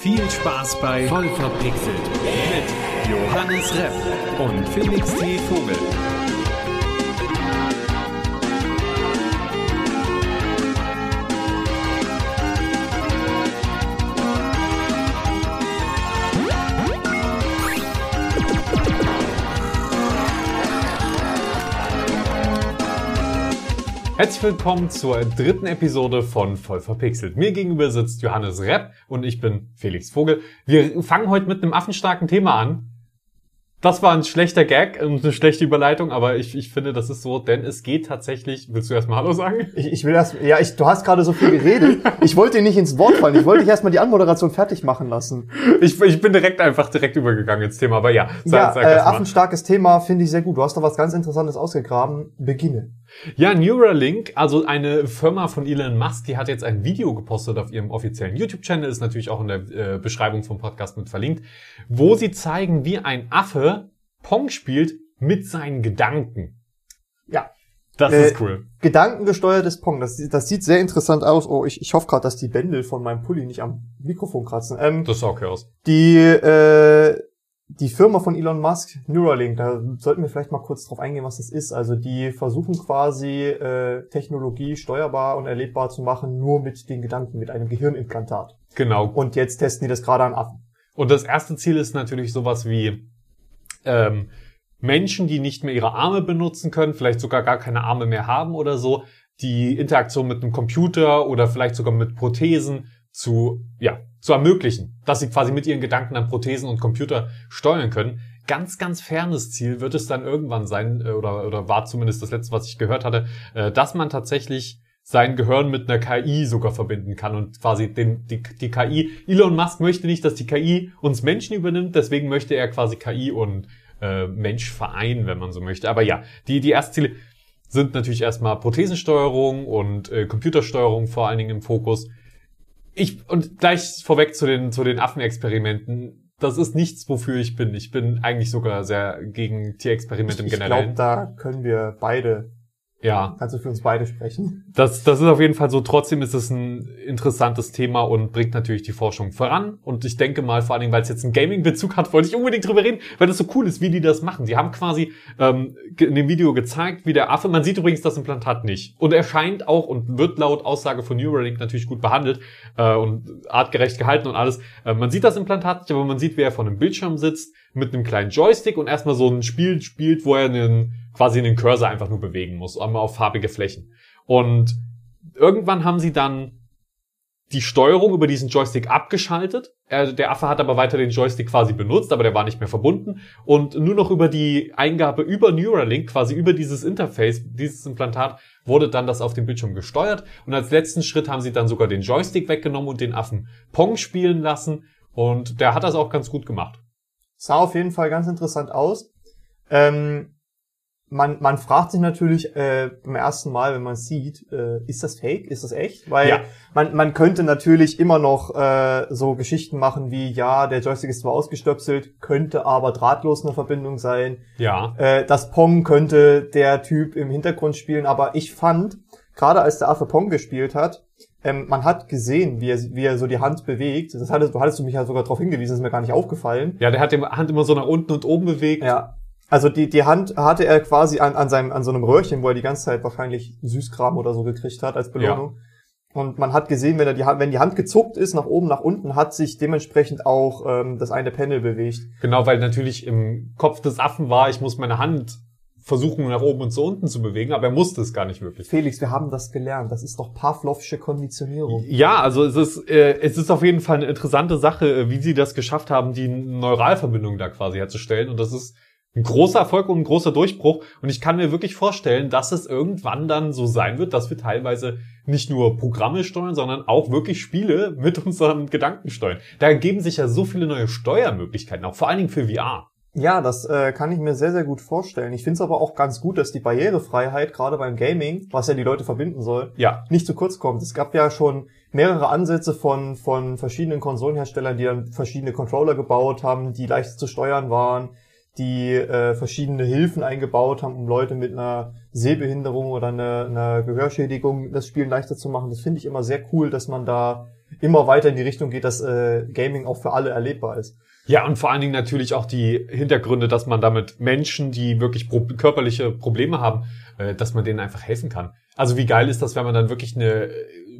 Viel Spaß bei Voll verpixelt mit Johannes Repp und Felix T. Vogel. Herzlich willkommen zur dritten Episode von Voll verpixelt. Mir gegenüber sitzt Johannes Repp und ich bin Felix Vogel. Wir fangen heute mit einem affenstarken Thema an. Das war ein schlechter Gag und eine schlechte Überleitung, aber ich, ich finde, das ist so, denn es geht tatsächlich. Willst du erstmal Hallo sagen? Ich, ich will erst, ja, ich, du hast gerade so viel geredet. Ich wollte dir nicht ins Wort fallen. Ich wollte dich erstmal die Anmoderation fertig machen lassen. Ich, ich bin direkt einfach direkt übergegangen ins Thema, aber ja, sag, ja, sag äh, affenstarkes Thema finde ich sehr gut. Du hast da was ganz Interessantes ausgegraben. Beginne. Ja, Neuralink, also eine Firma von Elon Musk, die hat jetzt ein Video gepostet auf ihrem offiziellen YouTube-Channel, ist natürlich auch in der äh, Beschreibung vom Podcast mit verlinkt, wo sie zeigen, wie ein Affe Pong spielt mit seinen Gedanken. Ja. Das äh, ist cool. Gedankengesteuertes Pong, das, das sieht sehr interessant aus. Oh, ich, ich hoffe gerade, dass die Bändel von meinem Pulli nicht am Mikrofon kratzen. Ähm, das sah okay aus. Die, äh, die Firma von Elon Musk, Neuralink, da sollten wir vielleicht mal kurz drauf eingehen, was das ist. Also die versuchen quasi äh, Technologie steuerbar und erlebbar zu machen, nur mit den Gedanken, mit einem Gehirnimplantat. Genau. Und jetzt testen die das gerade an Affen. Und das erste Ziel ist natürlich sowas wie ähm, Menschen, die nicht mehr ihre Arme benutzen können, vielleicht sogar gar keine Arme mehr haben oder so, die Interaktion mit einem Computer oder vielleicht sogar mit Prothesen zu, ja, zu ermöglichen, dass sie quasi mit ihren Gedanken an Prothesen und Computer steuern können. Ganz, ganz fernes Ziel wird es dann irgendwann sein, äh, oder, oder war zumindest das letzte, was ich gehört hatte, äh, dass man tatsächlich sein Gehirn mit einer KI sogar verbinden kann und quasi den, die, die KI. Elon Musk möchte nicht, dass die KI uns Menschen übernimmt, deswegen möchte er quasi KI und äh, Mensch vereinen, wenn man so möchte. Aber ja, die, die ersten Ziele sind natürlich erstmal Prothesensteuerung und äh, Computersteuerung vor allen Dingen im Fokus. Ich, und gleich vorweg zu den, zu den Affenexperimenten. Das ist nichts, wofür ich bin. Ich bin eigentlich sogar sehr gegen Tierexperimente im Generellen. Ich glaube, da können wir beide ja. Kannst du für uns beide sprechen? Das, das ist auf jeden Fall so. Trotzdem ist es ein interessantes Thema und bringt natürlich die Forschung voran. Und ich denke mal, vor allen Dingen, weil es jetzt einen Gaming-Bezug hat, wollte ich unbedingt drüber reden, weil das so cool ist, wie die das machen. Die haben quasi ähm, in dem Video gezeigt, wie der Affe, man sieht übrigens das Implantat nicht. Und er scheint auch und wird laut Aussage von Neuralink natürlich gut behandelt äh, und artgerecht gehalten und alles. Äh, man sieht das Implantat nicht, aber man sieht, wie er vor einem Bildschirm sitzt mit einem kleinen Joystick und erstmal so ein Spiel spielt, wo er einen quasi den Cursor einfach nur bewegen muss, einmal auf farbige Flächen. Und irgendwann haben sie dann die Steuerung über diesen Joystick abgeschaltet. Er, der Affe hat aber weiter den Joystick quasi benutzt, aber der war nicht mehr verbunden. Und nur noch über die Eingabe über Neuralink, quasi über dieses Interface, dieses Implantat, wurde dann das auf dem Bildschirm gesteuert. Und als letzten Schritt haben sie dann sogar den Joystick weggenommen und den Affen Pong spielen lassen. Und der hat das auch ganz gut gemacht. Sah auf jeden Fall ganz interessant aus. Ähm, man, man fragt sich natürlich äh, beim ersten Mal, wenn man sieht, äh, ist das fake, ist das echt? Weil ja. man, man könnte natürlich immer noch äh, so Geschichten machen wie, ja, der Joystick ist zwar ausgestöpselt, könnte aber drahtlos eine Verbindung sein. Ja. Äh, das Pong könnte der Typ im Hintergrund spielen, aber ich fand, gerade als der Affe Pong gespielt hat, ähm, man hat gesehen, wie er, wie er so die Hand bewegt. Das hattest, du hattest du mich ja sogar darauf hingewiesen, ist mir gar nicht aufgefallen. Ja, der hat die Hand immer so nach unten und oben bewegt. Ja. Also die, die Hand hatte er quasi an, an, seinem, an so einem Röhrchen, wo er die ganze Zeit wahrscheinlich Süßkram oder so gekriegt hat als Belohnung. Ja. Und man hat gesehen, wenn, er die, wenn die Hand gezuckt ist, nach oben, nach unten, hat sich dementsprechend auch ähm, das eine Panel bewegt. Genau, weil natürlich im Kopf des Affen war, ich muss meine Hand versuchen, nach oben und zu unten zu bewegen, aber er musste es gar nicht wirklich. Felix, wir haben das gelernt. Das ist doch Pavlovsche Konditionierung. Ja, also es ist, äh, es ist auf jeden Fall eine interessante Sache, äh, wie sie das geschafft haben, die Neuralverbindung da quasi herzustellen. Und das ist ein großer Erfolg und ein großer Durchbruch. Und ich kann mir wirklich vorstellen, dass es irgendwann dann so sein wird, dass wir teilweise nicht nur Programme steuern, sondern auch wirklich Spiele mit unseren Gedanken steuern. Da ergeben sich ja so viele neue Steuermöglichkeiten, auch vor allen Dingen für VR. Ja, das äh, kann ich mir sehr, sehr gut vorstellen. Ich finde es aber auch ganz gut, dass die Barrierefreiheit, gerade beim Gaming, was ja die Leute verbinden soll, ja. nicht zu kurz kommt. Es gab ja schon mehrere Ansätze von, von verschiedenen Konsolenherstellern, die dann verschiedene Controller gebaut haben, die leicht zu steuern waren, die äh, verschiedene Hilfen eingebaut haben, um Leute mit einer Sehbehinderung oder einer, einer Gehörschädigung das Spielen leichter zu machen. Das finde ich immer sehr cool, dass man da immer weiter in die Richtung geht, dass äh, Gaming auch für alle erlebbar ist. Ja, und vor allen Dingen natürlich auch die Hintergründe, dass man damit Menschen, die wirklich pro körperliche Probleme haben, äh, dass man denen einfach helfen kann. Also wie geil ist das, wenn man dann wirklich eine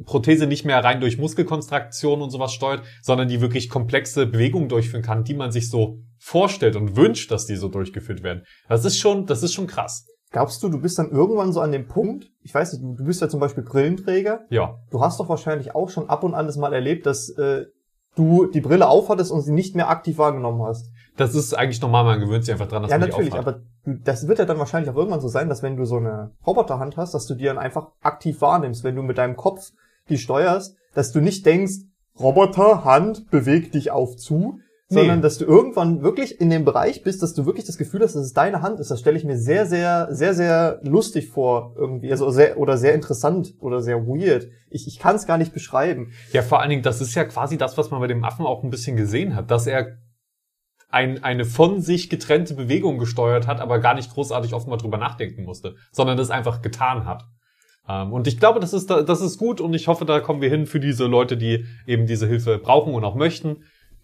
Prothese nicht mehr rein durch Muskelkonstraktion und sowas steuert, sondern die wirklich komplexe Bewegungen durchführen kann, die man sich so vorstellt und wünscht, dass die so durchgeführt werden. Das ist schon, das ist schon krass. Glaubst du, du bist dann irgendwann so an dem Punkt, ich weiß nicht, du bist ja zum Beispiel Brillenträger. Ja. Du hast doch wahrscheinlich auch schon ab und an das mal erlebt, dass äh, du die Brille aufhattest und sie nicht mehr aktiv wahrgenommen hast. Das ist eigentlich normal, man gewöhnt sich einfach dran, dass ja, man natürlich, die aufhat. aber du, das wird ja dann wahrscheinlich auch irgendwann so sein, dass wenn du so eine Roboterhand hast, dass du die dann einfach aktiv wahrnimmst, wenn du mit deinem Kopf die steuerst, dass du nicht denkst, Roboterhand bewegt dich auf zu, Nee. sondern dass du irgendwann wirklich in dem Bereich bist, dass du wirklich das Gefühl hast, dass es deine Hand ist. Das stelle ich mir sehr, sehr, sehr, sehr lustig vor irgendwie, also sehr oder sehr interessant oder sehr weird. Ich, ich kann es gar nicht beschreiben. Ja, vor allen Dingen, das ist ja quasi das, was man bei dem Affen auch ein bisschen gesehen hat, dass er ein, eine von sich getrennte Bewegung gesteuert hat, aber gar nicht großartig offenbar drüber nachdenken musste, sondern das einfach getan hat. Ähm, und ich glaube, das ist, da- das ist gut und ich hoffe, da kommen wir hin für diese Leute, die eben diese Hilfe brauchen und auch möchten.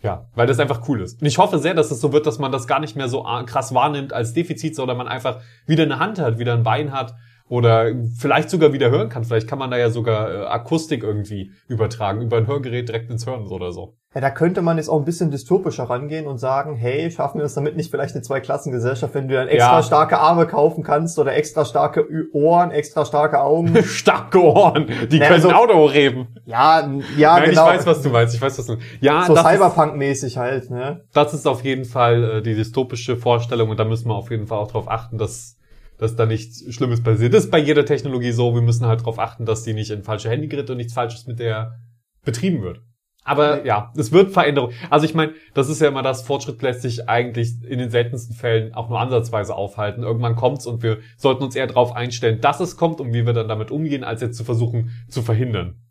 Ja, weil das einfach cool ist. Und ich hoffe sehr, dass es so wird, dass man das gar nicht mehr so krass wahrnimmt als Defizit, sondern man einfach wieder eine Hand hat, wieder ein Bein hat oder vielleicht sogar wieder hören kann. Vielleicht kann man da ja sogar äh, Akustik irgendwie übertragen, über ein Hörgerät direkt ins Hören oder so. Ja, da könnte man jetzt auch ein bisschen dystopischer rangehen und sagen, hey, schaffen wir uns damit nicht vielleicht eine Zweiklassengesellschaft, wenn du dann extra Ja. starke Arme kaufen kannst oder extra starke Ohren, extra starke Augen. Starke Ohren, die Ja, können also- Auto reden. ja, ja, Nein, genau. ich weiß, was du meinst. Ich weiß, was du Ja, so Cyberpunk-mäßig halt, ne? das ist auf jeden Fall äh, die dystopische Vorstellung und da müssen wir auf jeden Fall auch darauf achten, dass, dass da nichts Schlimmes passiert. Das ist bei jeder Technologie so. Wir müssen halt darauf achten, dass die nicht in falsche Hände gerät und nichts Falsches mit der betrieben wird. Aber ja, es wird Veränderung. Also ich meine, das ist ja immer das, Fortschritt lässt sich eigentlich in den seltensten Fällen auch nur ansatzweise aufhalten. Irgendwann kommt's und wir sollten uns eher darauf einstellen, dass es kommt und wie wir dann damit umgehen, als jetzt zu versuchen zu verhindern.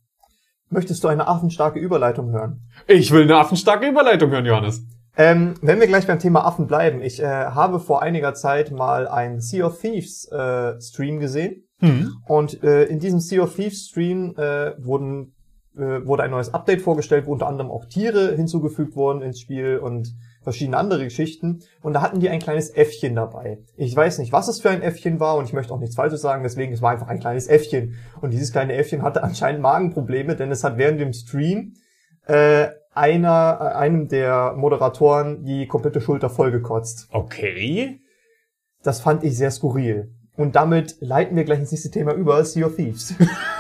Möchtest du eine affenstarke Überleitung hören? Ich will eine affenstarke Überleitung hören, Johannes. Ähm, wenn wir gleich beim Thema Affen bleiben, ich äh, habe vor einiger Zeit mal einen Sea of Thieves äh, Stream gesehen und äh, in diesem Sea of Thieves Stream äh, wurden, äh, wurde ein neues Update vorgestellt, wo unter anderem auch Tiere hinzugefügt wurden ins Spiel und verschiedene andere Geschichten. Und da hatten die ein kleines Äffchen dabei. Ich weiß nicht, was es für ein Äffchen war und ich möchte auch nichts Falsches sagen, deswegen es war einfach ein kleines Äffchen. Und dieses kleine Äffchen hatte anscheinend Magenprobleme, denn es hat während dem Stream äh, einer, äh, einem der Moderatoren die komplette Schulter vollgekotzt. Okay. Das fand ich sehr skurril. Und damit leiten wir gleich ins nächste Thema über, Sea of Thieves.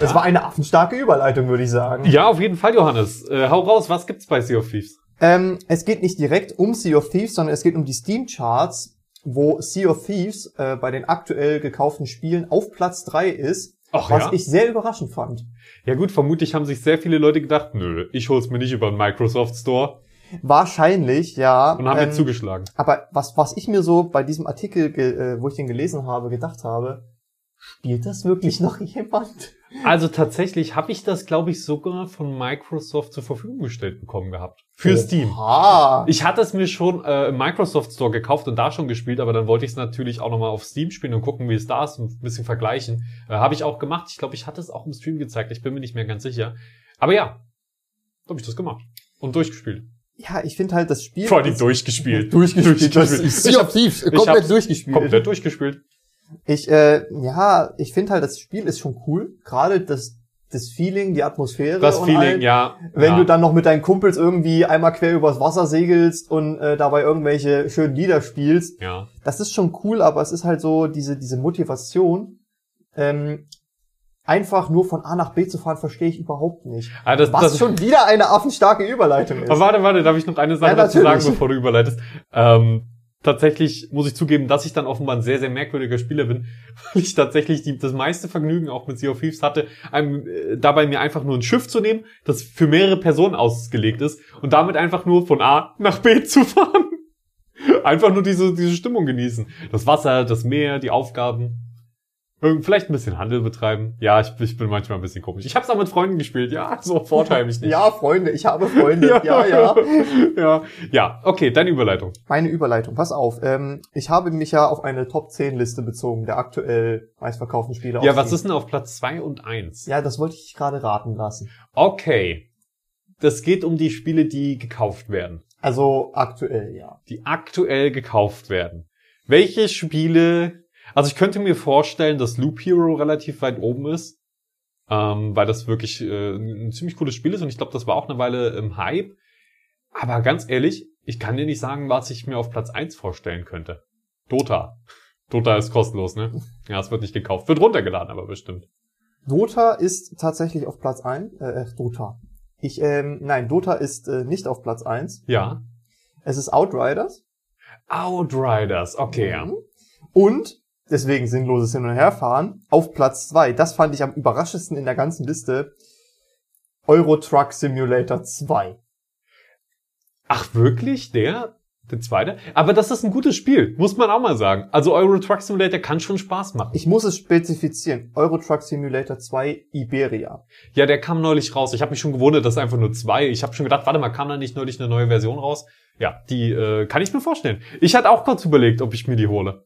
Das war eine affenstarke Überleitung, würde ich sagen. Ja, auf jeden Fall, Johannes. Äh, hau raus, was gibt's bei Sea of Thieves? Ähm, es geht nicht direkt um Sea of Thieves, sondern es geht um die Steam-Charts, wo Sea of Thieves äh, bei den aktuell gekauften Spielen auf Platz 3 ist, Ach was ja? ich sehr überraschend fand. Ja gut, vermutlich haben sich sehr viele Leute gedacht, nö, ich hol's mir nicht über den Microsoft Store Wahrscheinlich, ja. und haben ähm, mir zugeschlagen. Aber was, was ich mir so bei diesem Artikel, äh, wo ich den gelesen habe, gedacht habe, spielt das wirklich noch jemand? Also tatsächlich habe ich das, glaube ich, sogar von Microsoft zur Verfügung gestellt bekommen gehabt. Für Steam. Ah, Ich hatte es mir schon äh, im Microsoft Store gekauft und da schon gespielt, aber dann wollte ich es natürlich auch nochmal auf Steam spielen und gucken, wie es da ist und ein bisschen vergleichen. Äh, habe ich auch gemacht. Ich glaube, ich hatte es auch im Stream gezeigt. Ich bin mir nicht mehr ganz sicher. Aber ja, habe ich das gemacht. Und durchgespielt. ja, ich finde halt das Spiel. Vor allem durchgespielt. Durchgespielt. Das Durchgespielt. ist Ich of Thieves, ich komplett durchgespielt. Komplett durchgespielt. Ich, äh, ja, ich finde halt, das Spiel ist schon cool. Gerade das, das Feeling, die Atmosphäre. Das und Feeling, all. ja. Wenn ja. du dann noch mit deinen Kumpels irgendwie einmal quer übers Wasser segelst und äh, dabei irgendwelche schönen Lieder spielst, Ja. das ist schon cool, aber es ist halt so diese, diese Motivation, ähm, einfach nur von A nach B zu fahren, verstehe ich überhaupt nicht. Ah, das, Was das, schon wieder eine affenstarke Überleitung ist. Aber warte, warte, darf ich noch eine Sache Ja, dazu sagen, bevor du überleitest? Ähm, tatsächlich muss ich zugeben, dass ich dann offenbar ein sehr, sehr merkwürdiger Spieler bin, weil ich tatsächlich die, das meiste Vergnügen auch mit Sea of Thieves hatte, einem, äh, dabei mir einfach nur ein Schiff zu nehmen, das für mehrere Personen ausgelegt ist und damit einfach nur von A nach B zu fahren. Einfach nur diese, diese Stimmung genießen. Das Wasser, das Meer, die Aufgaben. Vielleicht ein bisschen Handel betreiben. Ja, ich, ich bin manchmal ein bisschen komisch. Ich habe es auch mit Freunden gespielt. Ja, so vorteilmäßig nicht. ja, Freunde, ich habe Freunde. ja, ja. Ja, ja. ja okay, deine Überleitung. Meine Überleitung, pass auf. Ähm, ich habe mich ja auf eine Top 10 Liste bezogen, der aktuell meistverkauften Spiele. Ja, was ist denn auf Platz 2 und 1? Ja, das wollte ich gerade raten lassen. Okay. Das geht um die Spiele, die gekauft werden. Also aktuell, ja. Die aktuell gekauft werden. Welche Spiele also ich könnte mir vorstellen, dass Loop Hero relativ weit oben ist, ähm, weil das wirklich äh, ein ziemlich cooles Spiel ist und ich glaube, das war auch eine Weile im Hype. Aber ganz ehrlich, ich kann dir nicht sagen, was ich mir auf Platz eins vorstellen könnte. Dota. Dota ist kostenlos, ne? Ja, es wird nicht gekauft. Wird runtergeladen, aber bestimmt. Dota ist tatsächlich auf Platz ein. Äh, äh, Dota. Ich, ähm, nein, Dota ist äh, nicht auf Platz eins. Ja. Es ist Outriders. Outriders, okay, ja. Mhm. Und deswegen sinnloses Hin- und Herfahren, auf Platz zwei. Das fand ich am überraschendsten in der ganzen Liste. Euro Truck Simulator 2. Ach, wirklich? Der? Der zweite? Aber das ist ein gutes Spiel, muss man auch mal sagen. Also Euro Truck Simulator kann schon Spaß machen. Ich muss es spezifizieren. Euro Truck Simulator 2 Iberia. Ja, der kam neulich raus. Ich habe mich schon gewundert, dass einfach nur zwei. Ich habe schon gedacht, warte mal, kam da nicht neulich eine neue Version raus? Ja, die äh, kann ich mir vorstellen. Ich hatte auch kurz überlegt, ob ich mir die hole.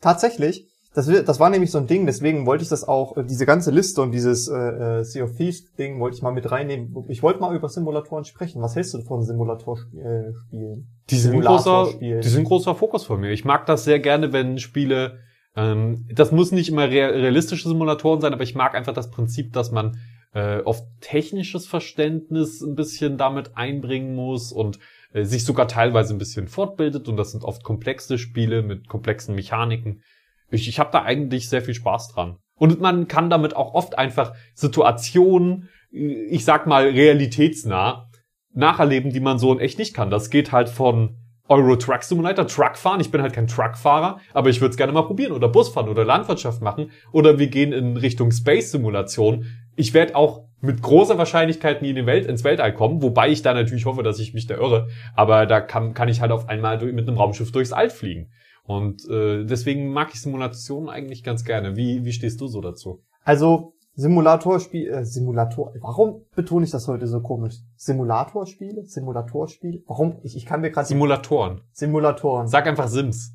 Tatsächlich. Das, das war nämlich so ein Ding, deswegen wollte ich das auch, äh, diese ganze Liste und dieses äh, äh, Sea of Thieves Ding wollte ich mal mit reinnehmen. Ich wollte mal über Simulatoren sprechen. Was hältst du von Simulatorspielen? Äh, die sind großer, die sind großer Fokus von mir. Ich mag das sehr gerne, wenn Spiele, ähm, das muss nicht immer realistische Simulatoren sein, aber ich mag einfach das Prinzip, dass man äh, oft technisches Verständnis ein bisschen damit einbringen muss und äh, sich sogar teilweise ein bisschen fortbildet und das sind oft komplexe Spiele mit komplexen Mechaniken. Ich, ich habe da eigentlich sehr viel Spaß dran. Und man kann damit auch oft einfach Situationen, ich sag mal realitätsnah, nacherleben, die man so in echt nicht kann. Das geht halt von Euro Truck Simulator, Truck fahren. Ich bin halt kein Truckfahrer, aber ich würde es gerne mal probieren oder Bus fahren oder Landwirtschaft machen oder wir gehen in Richtung Space Simulation. Ich werde auch mit großer Wahrscheinlichkeit nie in die Welt, ins Weltall kommen, wobei ich da natürlich hoffe, dass ich mich da irre. Aber da kann, kann ich halt auf einmal mit einem Raumschiff durchs All fliegen. Und äh, deswegen mag ich Simulationen eigentlich ganz gerne. Wie, wie stehst du so dazu? Also Simulatorspiel, äh, Simulator. Warum betone ich das heute so komisch? Simulatorspiele, Simulatorspiele. Warum? Ich, ich kann mir gerade Simulatoren. Simulatoren. Sag einfach Sims.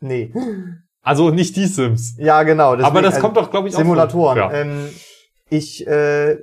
Nee. Also nicht die Sims. Ja, genau. Deswegen, Aber das also, kommt doch, glaube ich, auch Simulatoren. Ja. Ähm, ich äh,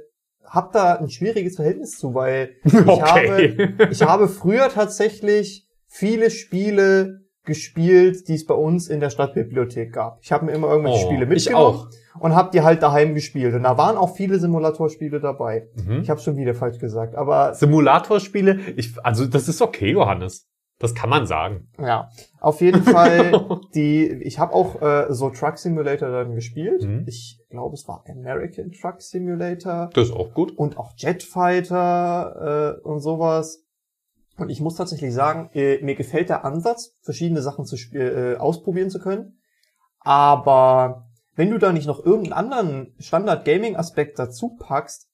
habe da ein schwieriges Verhältnis zu, weil ich okay. habe ich habe früher tatsächlich viele Spiele gespielt, die es bei uns in der Stadtbibliothek gab. Ich habe mir immer irgendwelche oh, Spiele mitgenommen und habe die halt daheim gespielt. Und da waren auch viele Simulatorspiele dabei. Mhm. Ich habe schon wieder falsch gesagt, aber Simulatorspiele, ich, also das ist okay, Johannes. Das kann man sagen. Ja, auf jeden Fall die. Ich habe auch äh, so Truck Simulator dann gespielt. Mhm. Ich glaube, es war American Truck Simulator. Das ist auch gut. Und auch Jetfighter äh, und sowas. Und ich muss tatsächlich sagen, äh, mir gefällt der Ansatz, verschiedene Sachen zu äh, ausprobieren zu können. Aber wenn du da nicht noch irgendeinen anderen Standard-Gaming-Aspekt dazu packst,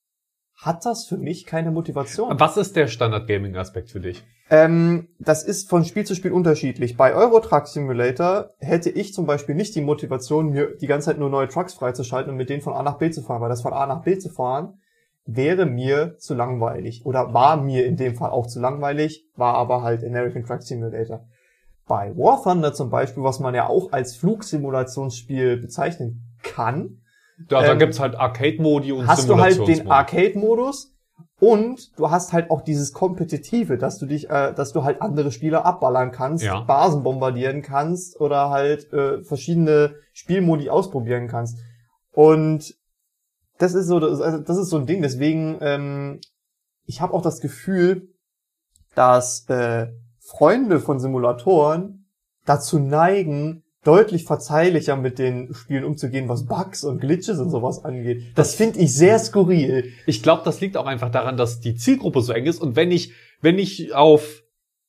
hat das für mich keine Motivation. Was ist der Standard-Gaming-Aspekt für dich? Ähm, das ist von Spiel zu Spiel unterschiedlich. Bei Euro Truck Simulator hätte ich zum Beispiel nicht die Motivation, mir die ganze Zeit nur neue Trucks freizuschalten und mit denen von A nach B zu fahren, weil das von A nach B zu fahren wäre mir zu langweilig oder war mir in dem Fall auch zu langweilig, war aber halt American Truck Simulator. Bei War Thunder zum Beispiel, was man ja auch als Flugsimulationsspiel bezeichnen kann. Da, ähm, da gibt's halt Arcade-Modi und Hast du halt den Arcade-Modus und du hast halt auch dieses Kompetitive, dass du dich, äh, dass du halt andere Spieler abballern kannst, ja. Basen bombardieren kannst oder halt äh, verschiedene Spielmodi ausprobieren kannst. Und das ist so, das, also das ist so ein Ding. Deswegen, ähm, ich habe auch das Gefühl, dass äh, Freunde von Simulatoren dazu neigen, deutlich verzeihlicher mit den Spielen umzugehen, was Bugs und Glitches und sowas angeht. Das, finde ich sehr skurril. Ich glaube, das liegt auch einfach daran, dass die Zielgruppe so eng ist und wenn ich wenn ich auf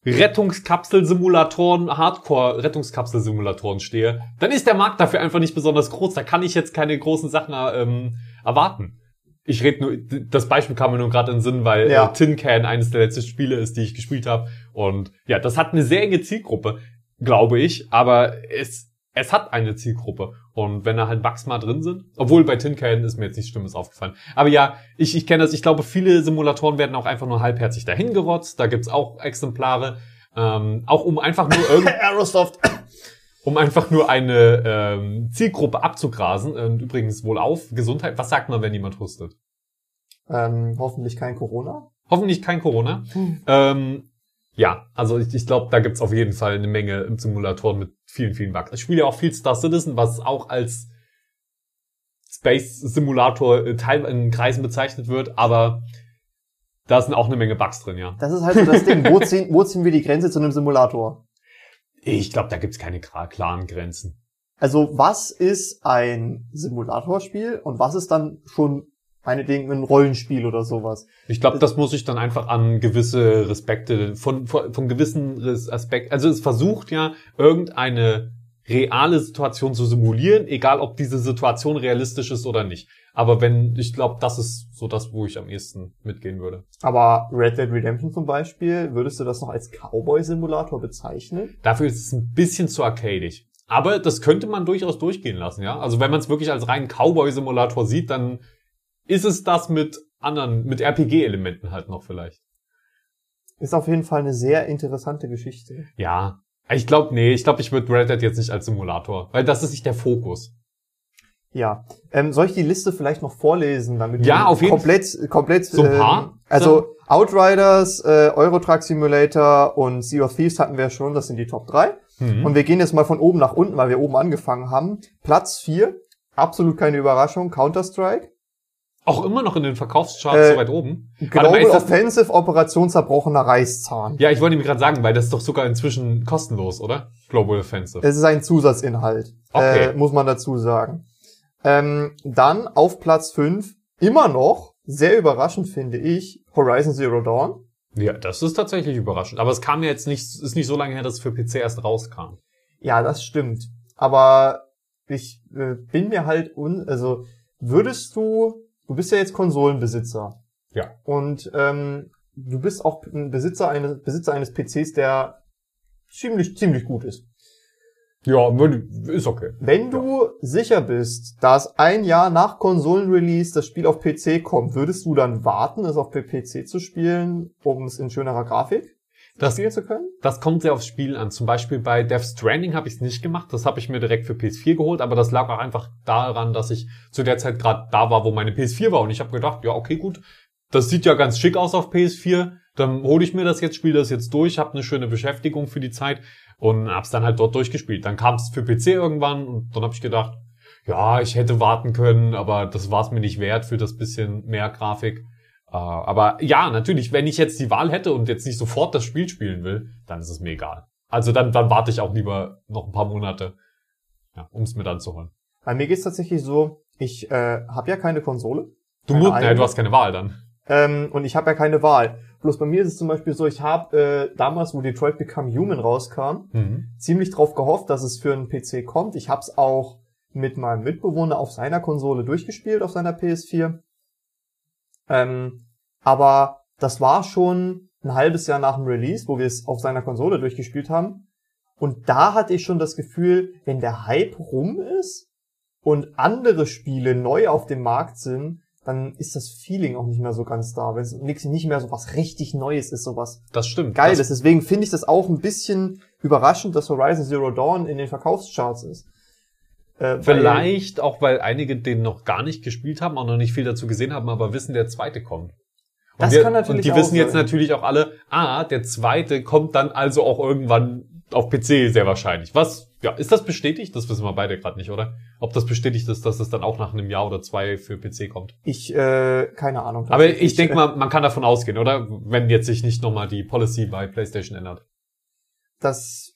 Rettungskapselsimulatoren, Hardcore-Rettungskapselsimulatoren stehe, dann ist der Markt dafür einfach nicht besonders groß. Da kann ich jetzt keine großen Sachen ähm, erwarten. Ich rede nur, das Beispiel kam mir nur gerade in den Sinn, weil ja. äh, Tin Can eines der letzten Spiele ist, die ich gespielt habe. Und ja, das hat eine sehr enge Zielgruppe, glaube ich. Aber es, es hat eine Zielgruppe. Und wenn da halt Bugs mal drin sind, obwohl bei Tin Can ist mir jetzt nichts Schlimmes aufgefallen. Aber ja, ich, ich kenne das, ich glaube, viele Simulatoren werden auch einfach nur halbherzig dahingerotzt. Da gibt's auch Exemplare, ähm, auch um einfach nur irgendwie. Aerosoft. um einfach nur eine ähm, Zielgruppe abzugrasen. Und übrigens wohl auf Gesundheit. Was sagt man, wenn jemand hustet? Ähm, hoffentlich kein Corona. Hoffentlich kein Corona. Hm. Ähm, ja, also ich, ich glaube, da gibt's auf jeden Fall eine Menge im Simulator mit vielen, vielen Bugs. Ich spiele ja auch viel Star Citizen, was auch als Space Simulator äh, Teil in Kreisen bezeichnet wird, aber da sind auch eine Menge Bugs drin, ja. Das ist halt so das Ding. Wo ziehen, wo ziehen wir die Grenze zu einem Simulator? Ich glaube, da gibt's keine klaren Grenzen. Also was ist ein Simulatorspiel und was ist dann schon meinetwegen ein Rollenspiel oder sowas. Ich glaube, das muss ich dann einfach an gewisse Respekte, von, von, von gewissen Aspekten, also es versucht ja irgendeine reale Situation zu simulieren, egal ob diese Situation realistisch ist oder nicht. Aber wenn, ich glaube, das ist so das, wo ich am ehesten mitgehen würde. Aber Red Dead Redemption zum Beispiel, würdest du das noch als Cowboy-Simulator bezeichnen? Dafür ist es ein bisschen zu arcadig. Aber das könnte man durchaus durchgehen lassen, ja. Also wenn man es wirklich als reinen Cowboy-Simulator sieht, dann ist es das mit anderen, mit RPG-Elementen halt noch vielleicht. Ist auf jeden Fall eine sehr interessante Geschichte. Ja. Ich glaube, nee, ich glaube, ich würde Red Dead jetzt nicht als Simulator, weil das ist nicht der Fokus. Ja. Ähm, soll ich die Liste vielleicht noch vorlesen, damit ja, auf jeden komplett, komplett, so ein paar? Ähm, also Outriders, äh, Euro Truck Simulator und Sea of Thieves hatten wir schon, das sind die Top 3. Mhm. Und wir gehen jetzt mal von oben nach unten, weil wir oben angefangen haben. Platz 4, absolut keine Überraschung, Counter-Strike. Auch immer noch in den Verkaufscharts äh, so weit oben. Global Offensive Operation zerbrochener Reißzahn. Ja, ich wollte nämlich gerade sagen, weil das ist doch sogar inzwischen kostenlos, oder? Global Offensive. Es ist ein Zusatzinhalt. Okay. Äh, muss man dazu sagen. Ähm, dann auf Platz 5, immer noch, sehr überraschend finde ich, Horizon Zero Dawn. Ja, das ist tatsächlich überraschend. Aber es kam ja jetzt nicht, ist nicht so lange her, dass es für PC erst rauskam. Ja, das stimmt. Aber ich äh, bin mir halt un, also würdest du du bist ja jetzt Konsolenbesitzer. Ja. Und ähm, du bist auch ein Besitzer eines, Besitzer eines PCs, der ziemlich, ziemlich gut ist. Ja, ist okay. Wenn du ja. sicher bist, dass ein Jahr nach Konsolenrelease das Spiel auf PC kommt, würdest du dann warten, es auf PC zu spielen, um es in schönerer Grafik das, spielen zu können? Das kommt sehr aufs Spiel an. Zum Beispiel bei Death Stranding habe ich es nicht gemacht. Das habe ich mir direkt für PS4 geholt, aber das lag auch einfach daran, dass ich zu der Zeit gerade da war, wo meine PS4 war. Und ich habe gedacht, ja, okay, gut, das sieht ja ganz schick aus auf PS4. Dann hole ich mir das jetzt, spiele das jetzt durch, habe eine schöne Beschäftigung für die Zeit und hab's dann halt dort durchgespielt. Dann kam es für PC irgendwann und dann habe ich gedacht, ja, ich hätte warten können, aber das war es mir nicht wert für das bisschen mehr Grafik. Äh, aber ja, natürlich, wenn ich jetzt die Wahl hätte und jetzt nicht sofort das Spiel spielen will, dann ist es mir egal. Also dann, dann warte ich auch lieber noch ein paar Monate, ja, um es mir dann zu holen. Bei mir geht's tatsächlich so, ich äh, habe ja keine Konsole. Du musst, ja, du hast keine Wahl dann. Ähm, und ich habe ja keine Wahl. Bloß bei mir ist es zum Beispiel so, ich habe äh, damals, wo Detroit Become Human rauskam, mhm. ziemlich drauf gehofft, dass es für einen PC kommt. Ich habe es auch mit meinem Mitbewohner auf seiner Konsole durchgespielt, auf seiner PS4. Ähm, aber das war schon ein halbes Jahr nach dem Release, wo wir es auf seiner Konsole durchgespielt haben. Und da hatte ich schon das Gefühl, wenn der Hype rum ist und andere Spiele neu auf dem Markt sind, dann ist das Feeling auch nicht mehr so ganz da. Wenn es nicht mehr so was richtig Neues ist, sowas das stimmt, geil ist. Deswegen finde ich das auch ein bisschen überraschend, dass Horizon Zero Dawn in den Verkaufscharts ist. Äh, Vielleicht auch, weil einige den noch gar nicht gespielt haben, auch noch nicht viel dazu gesehen haben, aber wissen, der zweite kommt. Und das wir, kann natürlich Und die wissen sein. jetzt natürlich auch alle, ah, der zweite kommt dann also auch irgendwann auf PC sehr wahrscheinlich. Was, ja, ist das bestätigt? Das wissen wir beide gerade nicht, oder? Ob das bestätigt ist, dass es dann auch nach einem Jahr oder zwei für PC kommt. Ich, äh, keine Ahnung. Aber ich denke mal, man kann davon ausgehen, oder? Wenn jetzt sich nicht nochmal die Policy bei PlayStation ändert. Das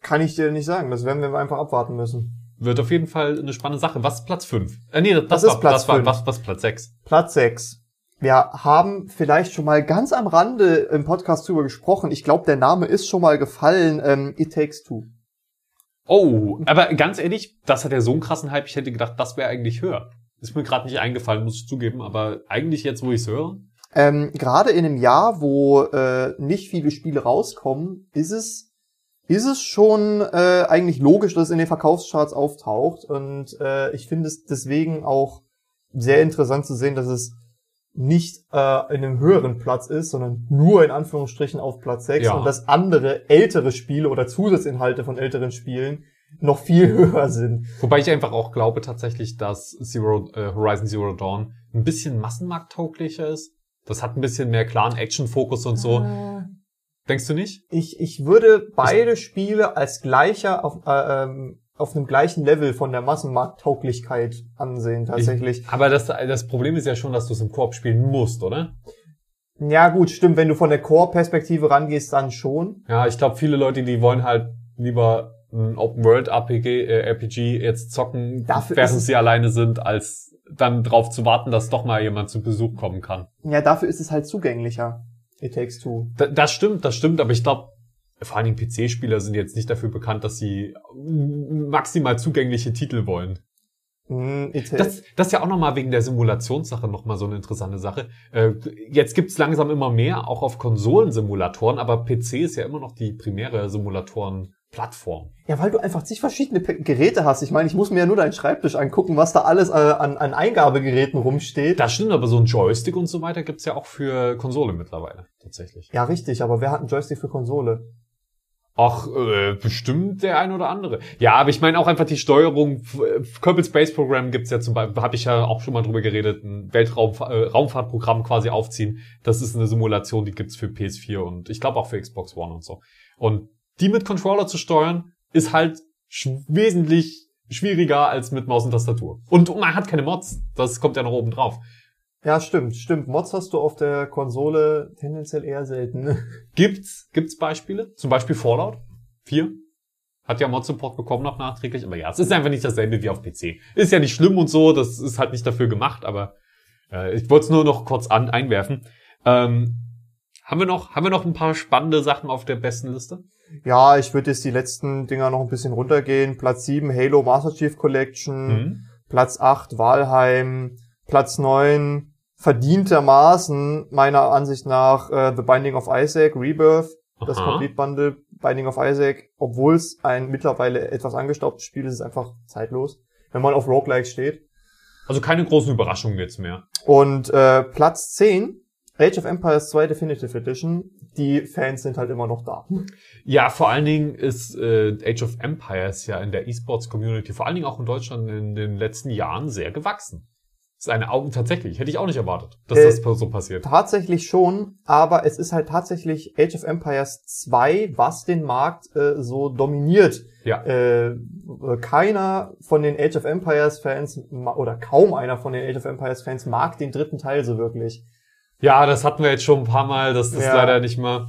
kann ich dir nicht sagen. Das werden wir einfach abwarten müssen. Wird auf jeden Fall eine spannende Sache. Was ist Platz 5? Äh, nee, das, das war, ist Platz das war, was, was Platz 6? Platz 6. Wir haben vielleicht schon mal ganz am Rande im Podcast drüber gesprochen. Ich glaube, der Name ist schon mal gefallen. Ähm, It Takes Two. Oh, aber ganz ehrlich, das hat ja so einen krassen Hype. Ich hätte gedacht, das wäre eigentlich höher. Ist mir gerade nicht eingefallen, muss ich zugeben. Aber eigentlich jetzt, wo ich es höre. Ähm, gerade in einem Jahr, wo äh, nicht viele Spiele rauskommen, ist es ist es schon äh, eigentlich logisch, dass es in den Verkaufscharts auftaucht. Und äh, ich finde es deswegen auch sehr interessant zu sehen, dass es nicht äh, in einem höheren Platz ist, sondern nur in Anführungsstrichen auf Platz 6 Ja. und dass andere ältere Spiele oder Zusatzinhalte von älteren Spielen noch viel höher sind. Wobei ich einfach auch glaube tatsächlich, dass Zero, äh, Horizon Zero Dawn ein bisschen massenmarkttauglicher ist. Das hat ein bisschen mehr klaren Action-Fokus und so. Äh, Denkst du nicht? Ich, ich würde beide Spiele als gleicher auf, äh, ähm, auf einem gleichen Level von der Massenmarkttauglichkeit ansehen, tatsächlich. Aber das, das Problem ist ja schon, dass du es im Koop spielen musst, oder? Ja, gut, stimmt. Wenn du von der Core-Perspektive rangehst, dann schon. Ja, ich glaube, viele Leute, die wollen halt lieber ein Open-World-RPG äh, RPG jetzt zocken, Dafür während sie alleine sind, als dann drauf zu warten, dass doch mal jemand zu Besuch kommen kann. Ja, dafür ist es halt zugänglicher. It Takes Two. Da, das stimmt, das stimmt, aber ich glaube, vor allen Dingen PC-Spieler sind jetzt nicht dafür bekannt, dass sie maximal zugängliche Titel wollen. Mm, Das, das ist ja auch nochmal wegen der Simulationssache nochmal so eine interessante Sache. Äh, jetzt gibt's langsam immer mehr, auch auf Konsolensimulatoren, aber PC ist ja immer noch die primäre Simulatoren-Plattform. ja, weil du einfach zig verschiedene Geräte hast. Ich meine, ich muss mir ja nur deinen Schreibtisch angucken, was da alles äh, an, an Eingabegeräten rumsteht. Das stimmt, aber so ein Joystick und so weiter gibt's ja auch für Konsole mittlerweile, tatsächlich. Ja, richtig, aber wer hat einen Joystick für Konsole? Ach, äh, bestimmt der ein oder andere. Ja, aber ich meine auch einfach die Steuerung. Kerbal Space Program gibt's ja zum Beispiel, habe ich ja auch schon mal drüber geredet, ein Weltraum äh, quasi aufziehen. Das ist eine Simulation, die gibt's für PS4 und ich glaube auch für Xbox One und so. Und die mit Controller zu steuern, ist halt sch wesentlich schwieriger als mit Maus und Tastatur. Und man hat keine Mods. Das kommt ja noch oben drauf. Ja, stimmt, stimmt. Mods hast du auf der Konsole tendenziell eher selten. Gibt's, gibt's Beispiele? Zum Beispiel Fallout 4. Hat ja Mod-Support bekommen noch nachträglich, aber ja, es ist einfach nicht dasselbe wie auf PC. Ist ja nicht schlimm und so, das ist halt nicht dafür gemacht, aber äh, ich wollte es nur noch kurz an, einwerfen. Ähm, haben wir noch, haben wir noch ein paar spannende Sachen auf der besten Liste? Ja, ich würde jetzt die letzten Dinger noch ein bisschen runtergehen. Platz 7 Halo Master Chief Collection. Mhm. Platz 8 Walheim. Platz 9 verdientermaßen meiner Ansicht nach äh, The Binding of Isaac Rebirth. Das Aha. Complete Bundle Binding of Isaac. Obwohl es ein mittlerweile etwas angestaubtes Spiel ist, ist es einfach zeitlos. Wenn man auf Roguelike steht. Also keine großen Überraschungen jetzt mehr. Und äh, Platz 10 Age of Empires 2 Definitive Edition. Die Fans sind halt immer noch da. Ja, vor allen Dingen ist äh, Age of Empires ja in der E-Sports-Community, vor allen Dingen auch in Deutschland in den letzten Jahren sehr gewachsen. Das ist eine Augen tatsächlich, hätte ich auch nicht erwartet, dass Äh, das so passiert. Tatsächlich schon, aber es ist halt tatsächlich Age of Empires 2, was den Markt äh, so dominiert. Ja. Äh, keiner von den Age of Empires Fans oder kaum einer von den Age of Empires Fans mag den dritten Teil so wirklich. Ja, das hatten wir jetzt schon ein paar Mal, das ist Ja. leider nicht mehr.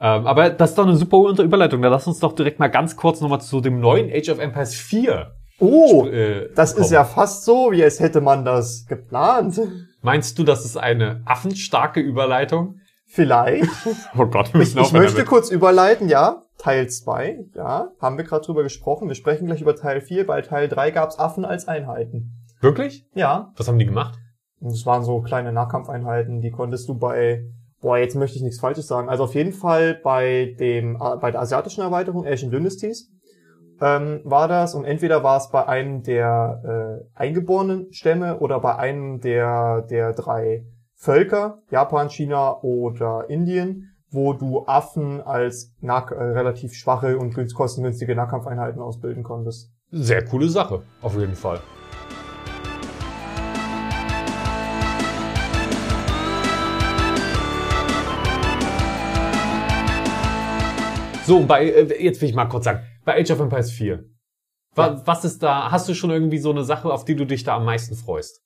Ähm, aber das ist doch eine super Überleitung. Da lass uns doch direkt mal ganz kurz nochmal zu dem neuen Age of Empires 4. Oh, äh, das ist kommen. ja fast so, wie als hätte man das geplant. Meinst du, das ist eine affenstarke Überleitung? Vielleicht. Oh Gott, wir Ich, müssen ich aufhören möchte damit. kurz überleiten, ja. Teil 2, ja, haben wir gerade drüber gesprochen. Wir sprechen gleich über Teil 4. Bei Teil 3 gab's Affen als Einheiten. Wirklich? Ja, Was haben die gemacht? Das waren so kleine Nahkampfeinheiten, die konntest du bei, boah, jetzt möchte ich nichts Falsches sagen. Also auf jeden Fall bei dem, äh, bei der asiatischen Erweiterung Asian Dynasties ähm, war das und entweder war es bei einem der äh, eingeborenen Stämme oder bei einem der der drei Völker, Japan, China oder Indien, wo du Affen als nah, äh, relativ schwache und günst- kostengünstige Nahkampfeinheiten ausbilden konntest. Sehr coole Sache, auf jeden Fall. So, bei, äh, jetzt will ich mal kurz sagen, bei Age of Empires 4. Wa Ja. Was ist da, hast du schon irgendwie so eine Sache, auf die du dich da am meisten freust?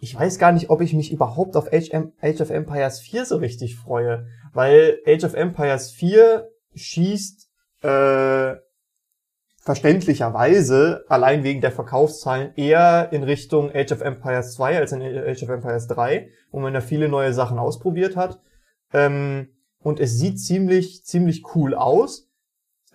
Ich weiß gar nicht, ob ich mich überhaupt auf Age, Age of Empires 4 so richtig freue, weil Age of Empires 4 schießt äh, verständlicherweise allein wegen der Verkaufszahlen eher in Richtung Age of Empires 2 als in Age of Empires 3, wo man da viele neue Sachen ausprobiert hat. Ähm, und es sieht ziemlich, ziemlich cool aus.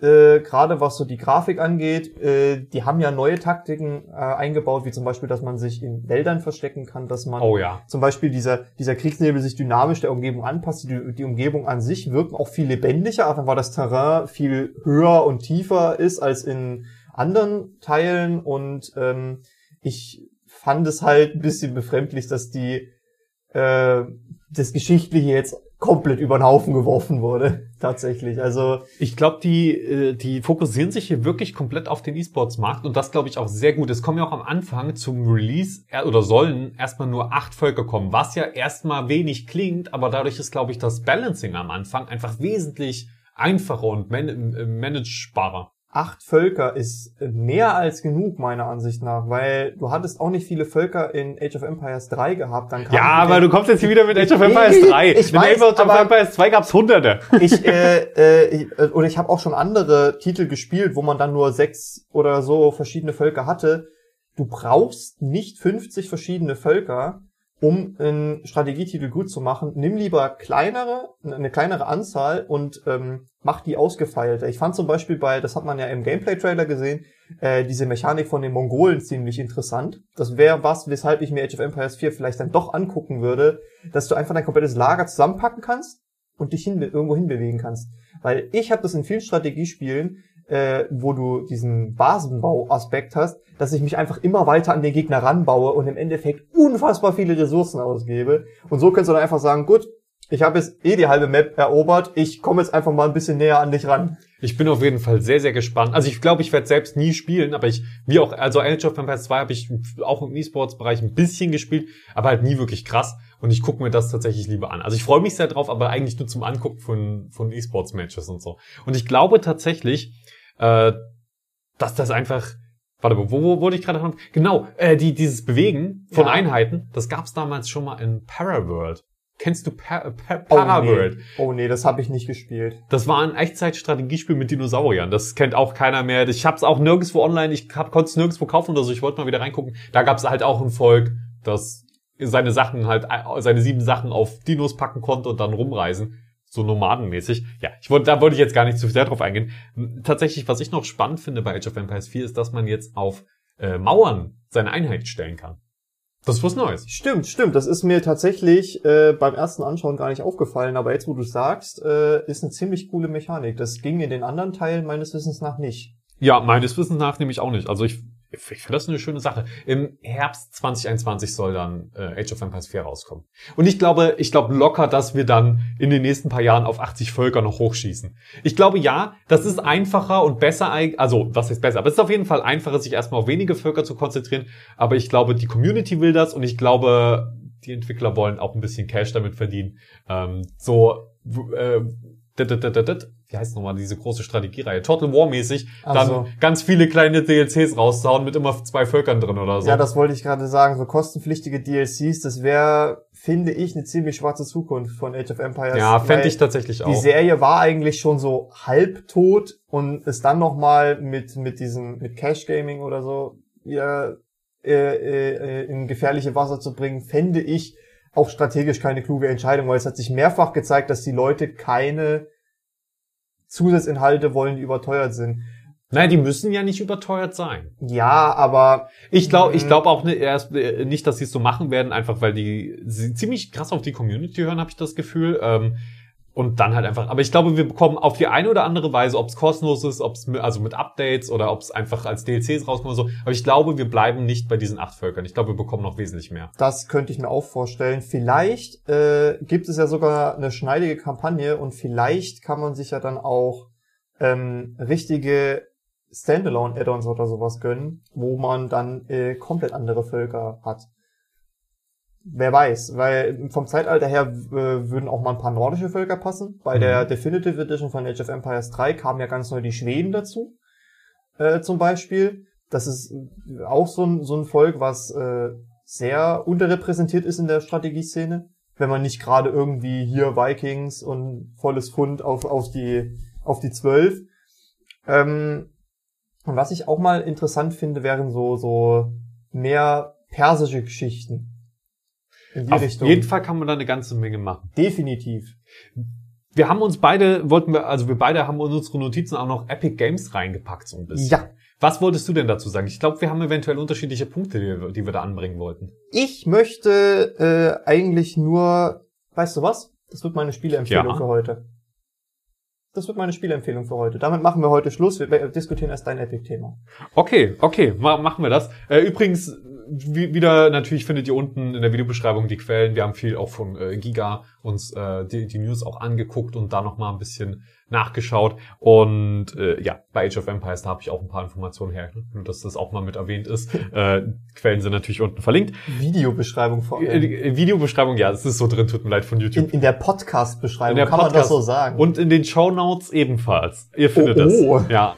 äh, gerade was so die Grafik angeht, äh, die haben ja neue Taktiken äh, eingebaut, wie zum Beispiel, dass man sich in Wäldern verstecken kann, dass man Oh ja. zum Beispiel dieser, dieser Kriegsnebel sich dynamisch der Umgebung anpasst. Die, die Umgebung an sich wirkt auch viel lebendiger, einfach weil das Terrain viel höher und tiefer ist als in anderen Teilen. Und ähm, ich fand es halt ein bisschen befremdlich, dass die äh, das Geschichtliche jetzt komplett über den Haufen geworfen wurde. Tatsächlich. Also Ich glaube, die, äh, die fokussieren sich hier wirklich komplett auf den E-Sports-Markt und das glaube ich auch sehr gut. Es kommen ja auch am Anfang zum Release äh, oder sollen erstmal nur acht Völker kommen, was ja erstmal wenig klingt, aber dadurch ist, glaube ich, das Balancing am Anfang einfach wesentlich einfacher und man äh, managebarer. Acht Völker ist mehr als genug, meiner Ansicht nach, weil du hattest auch nicht viele Völker in Age of Empires 3 gehabt. Dann Ja, aber du kommst jetzt hier wieder mit Age of Empires 3. ich in weiß, Age of Empires 2 gab's hunderte. ich, äh, äh, ich, äh, oder ich habe auch schon andere Titel gespielt, wo man dann nur sechs oder so verschiedene Völker hatte. Du brauchst nicht 50 verschiedene Völker, um einen Strategietitel gut zu machen. Nimm lieber kleinere, eine kleinere Anzahl und ähm, mach die ausgefeilter. Ich fand zum Beispiel bei, das hat man ja im Gameplay-Trailer gesehen, äh, diese Mechanik von den Mongolen ziemlich interessant. Das wäre was, weshalb ich mir Age of Empires 4 vielleicht dann doch angucken würde, dass du einfach dein komplettes Lager zusammenpacken kannst und dich hin, irgendwo hinbewegen kannst. Weil ich habe das in vielen Strategiespielen, äh, wo du diesen Basenbau-Aspekt hast, dass ich mich einfach immer weiter an den Gegner ranbaue und im Endeffekt unfassbar viele Ressourcen ausgebe. Und so kannst du dann einfach sagen, gut, ich habe jetzt eh die halbe Map erobert, ich komme jetzt einfach mal ein bisschen näher an dich ran. Ich bin auf jeden Fall sehr, sehr gespannt. Also ich glaube, ich werde selbst nie spielen, aber ich, wie auch, also Age of Empires 2 habe ich auch im E-Sports-Bereich ein bisschen gespielt, aber halt nie wirklich krass. Und ich gucke mir das tatsächlich lieber an. Also ich freue mich sehr drauf, aber eigentlich nur zum Angucken von, von E-Sports-Matches und so. Und ich glaube tatsächlich, äh, dass das einfach, warte, wo, wo wurde ich gerade dran? Genau, äh, die, dieses Bewegen von Ja. Einheiten, das gab's damals schon mal in Paraworld. Kennst du pa pa Oh Paraworld? nee, oh nee das habe ich nicht gespielt. Das war ein Echtzeitstrategiespiel mit Dinosauriern. Das kennt auch keiner mehr. Ich hab's auch nirgendwo online, ich konnte es nirgendwo kaufen oder so. Ich wollte mal wieder reingucken. Da gab's halt auch ein Volk, das seine Sachen halt, seine sieben Sachen auf Dinos packen konnte und dann rumreisen. So nomadenmäßig. Ja, ich wollte, da wollte ich jetzt gar nicht zu sehr drauf eingehen. Tatsächlich, was ich noch spannend finde bei Age of Empires 4, ist, dass man jetzt auf äh, Mauern seine Einheit stellen kann. Das ist was Neues. Stimmt, stimmt. Das ist mir tatsächlich äh, beim ersten Anschauen gar nicht aufgefallen, aber jetzt, wo du sagst, äh, ist eine ziemlich coole Mechanik. Das ging in den anderen Teilen meines Wissens nach nicht. Ja, meines Wissens nach nämlich auch nicht. Also ich, ich finde das eine schöne Sache. Im Herbst 2021 soll dann äh, Age of Empires 4 rauskommen. Und ich glaube, ich glaube locker, dass wir dann in den nächsten paar Jahren auf 80 Völker noch hochschießen. Ich glaube ja, das ist einfacher und besser, also was ist besser, aber es ist auf jeden Fall einfacher, sich erstmal auf wenige Völker zu konzentrieren. Aber ich glaube, die Community will das und ich glaube, die Entwickler wollen auch ein bisschen Cash damit verdienen. Ähm, so, äh, dit, dit, dit, dit. Wie heißt nochmal diese große Strategiereihe? Total War mäßig, Ach dann ganz viele kleine DLCs rauszuhauen mit immer zwei Völkern drin oder so. Ja, das wollte ich gerade sagen. So kostenpflichtige DLCs, das wäre, finde ich, eine ziemlich schwarze Zukunft von Age of Empires. ja fände ich tatsächlich Die auch. Serie war eigentlich schon so halbtot und es dann nochmal mit, mit diesem, mit Cash Gaming oder so, ja, äh, äh, in gefährliche Wasser zu bringen, fände ich auch strategisch keine kluge Entscheidung, weil es hat sich mehrfach gezeigt, dass die Leute keine Zusatzinhalte wollen, die überteuert sind. Nein, die müssen ja nicht überteuert sein. Ja, aber Ich glaube, ich Mhm. glaube auch nicht, erst, äh, nicht, dass sie es so machen werden, einfach weil die sie ziemlich krass auf die Community hören, habe ich das Gefühl. Ähm, und dann halt einfach. Aber ich glaube, wir bekommen auf die eine oder andere Weise, ob es kostenlos ist, ob es also mit Updates oder ob es einfach als DLCs rauskommt oder so. Aber ich glaube, wir bleiben nicht bei diesen acht Völkern. Ich glaube, wir bekommen noch wesentlich mehr. Das könnte ich mir auch vorstellen. Vielleicht äh, gibt es ja sogar eine schneidige Kampagne und vielleicht kann man sich ja dann auch ähm, richtige Standalone-Add-ons oder sowas gönnen, wo man dann äh, komplett andere Völker hat. Wer weiß, weil vom Zeitalter her äh, würden auch mal ein paar nordische Völker passen. Bei Mhm. der Definitive Edition von Age of Empires 3 kamen ja ganz neu die Schweden dazu, äh, zum Beispiel. Das ist äh, auch so ein, so ein Volk, was äh, sehr unterrepräsentiert ist in der Strategieszene. Wenn man nicht gerade irgendwie hier Vikings und volles Fund auf, auf die, auf die zwölf. Ähm, und was ich auch mal interessant finde, wären so, so mehr persische Geschichten. In die Auf Richtung. jeden Fall kann man da eine ganze Menge machen. Definitiv. wir haben uns beide, wollten wir, also wir beide haben in unsere Notizen auch noch Epic Games reingepackt, so ein bisschen. Ja. Was wolltest du denn dazu sagen? Ich glaube, wir haben eventuell unterschiedliche Punkte, die, die wir da anbringen wollten. Ich möchte äh, eigentlich nur, weißt du was? Das wird meine Spieleempfehlung Ja. für heute. Das wird meine Spieleempfehlung für heute. Damit machen wir heute Schluss. Wir diskutieren erst dein Epic-Thema. Okay, okay, ma machen wir das. Äh, übrigens, wieder, natürlich findet ihr unten in der Videobeschreibung die Quellen. Wir haben viel auch von äh, Giga uns äh, die, die News auch angeguckt und da nochmal ein bisschen nachgeschaut. Und äh, ja, bei Age of Empires, da habe ich auch ein paar Informationen her, nur dass das auch mal mit erwähnt ist. äh, Quellen sind natürlich unten verlinkt. Videobeschreibung vor Äh, allem. die Videobeschreibung, ja, es ist so drin, tut mir leid von YouTube. In, in der Podcast-Beschreibung kann man das Podcast- so sagen. Und in den Show Notes ebenfalls. Ihr findet Oh, oh. Ja.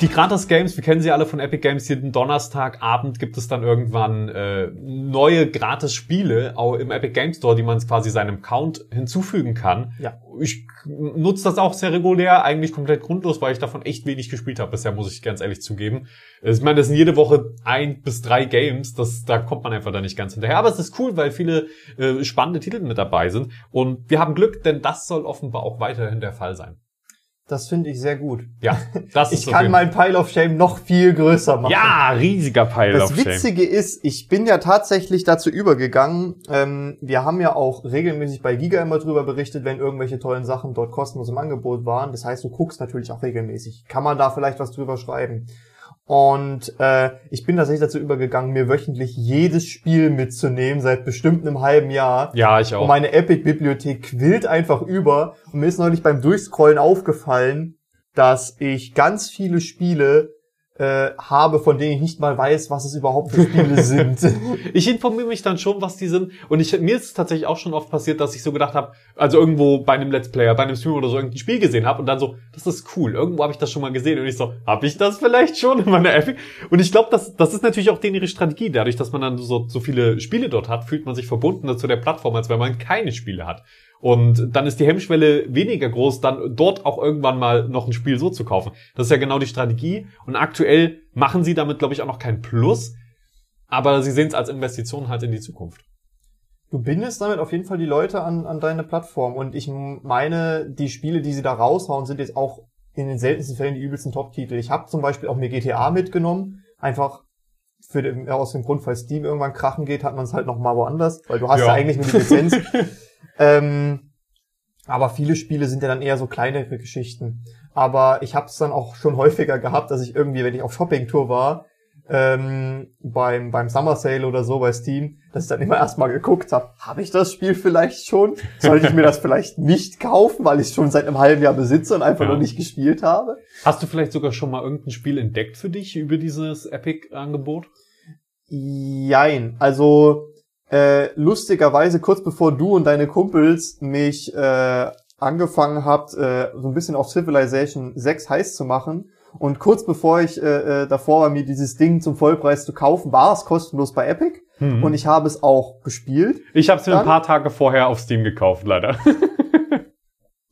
Die Gratis-Games, wir kennen sie alle von Epic Games, jeden Donnerstagabend gibt es dann irgendwann äh, neue Gratis-Spiele auch im Epic Games Store, die man quasi seinem Account hinzufügen kann. Ja. Ich nutze das auch sehr regulär, eigentlich komplett grundlos, weil ich davon echt wenig gespielt habe bisher, muss ich ganz ehrlich zugeben. Ich meine, das sind jede Woche ein bis drei Games, das, da kommt man einfach da nicht ganz hinterher. Aber es ist cool, weil viele äh, spannende Titel mit dabei sind. Und wir haben Glück, denn das soll offenbar auch weiterhin der Fall sein. Das finde ich sehr gut. Ja, das ist Ich kann jeden- mein Pile of Shame noch viel größer machen. Ja, riesiger Pile Das of Shame. Witzige ist, ich bin ja tatsächlich dazu übergegangen, ähm, wir haben ja auch regelmäßig bei Giga immer drüber berichtet, wenn irgendwelche tollen Sachen dort kostenlos im Angebot waren. Das heißt, du guckst natürlich auch regelmäßig. Kann man da vielleicht was drüber schreiben? Und äh, ich bin tatsächlich dazu übergegangen, mir wöchentlich jedes Spiel mitzunehmen, seit bestimmt einem halben Jahr. Ja, ich auch. Und meine Epic-Bibliothek quillt einfach über. Und mir ist neulich beim Durchscrollen aufgefallen, dass ich ganz viele Spiele äh, habe, von denen ich nicht mal weiß, was es überhaupt für Spiele sind. Ich informiere mich dann schon, was die sind. Und ich, mir ist es tatsächlich auch schon oft passiert, dass ich so gedacht habe, also irgendwo bei einem Let's Player, bei einem Stream oder so irgendein Spiel gesehen habe und dann so, das ist cool. Irgendwo habe ich das schon mal gesehen und ich so, habe ich das vielleicht schon in meiner Epic? Und ich glaube, das, das ist natürlich auch denen ihre Strategie. Dadurch, dass man dann so, so viele Spiele dort hat, fühlt man sich verbundener zu der Plattform, als wenn man keine Spiele hat. Und dann ist die Hemmschwelle weniger groß, dann dort auch irgendwann mal noch ein Spiel so zu kaufen. Das ist ja genau die Strategie. Und aktuell machen sie damit, glaube ich, auch noch kein Plus. Aber sie sehen es als Investition halt in die Zukunft. Du bindest damit auf jeden Fall die Leute an, an deine Plattform. Und ich meine, die Spiele, die sie da raushauen, sind jetzt auch in den seltensten Fällen die übelsten Top-Titel. Ich habe zum Beispiel auch mir GTA mitgenommen, einfach für den, ja, aus dem Grund, weil Steam irgendwann krachen geht, hat man es halt noch mal woanders, weil du hast ja, Ja. eigentlich nur die Lizenz. ähm, aber viele Spiele sind ja dann eher so kleinere Geschichten. Aber ich habe es dann auch schon häufiger gehabt, dass ich irgendwie, wenn ich auf Shoppingtour war, ähm, beim, beim Summer Sale oder so bei Steam, dass ich dann immer erstmal geguckt habe, habe ich das Spiel vielleicht schon? Sollte ich mir das vielleicht nicht kaufen, weil ich es schon seit einem halben Jahr besitze und einfach Ja. noch nicht gespielt habe? Hast du vielleicht sogar schon mal irgendein Spiel entdeckt für dich über dieses Epic-Angebot? Jein. Also äh, lustigerweise kurz bevor du und deine Kumpels mich äh, angefangen habt, äh, so ein bisschen auf Civilization 6 heiß zu machen und kurz bevor ich äh, äh, davor war, mir dieses Ding zum Vollpreis zu kaufen, war es kostenlos bei Epic Mhm. und ich habe es auch gespielt. Ich habe es mir ein paar Tage vorher auf Steam gekauft, leider.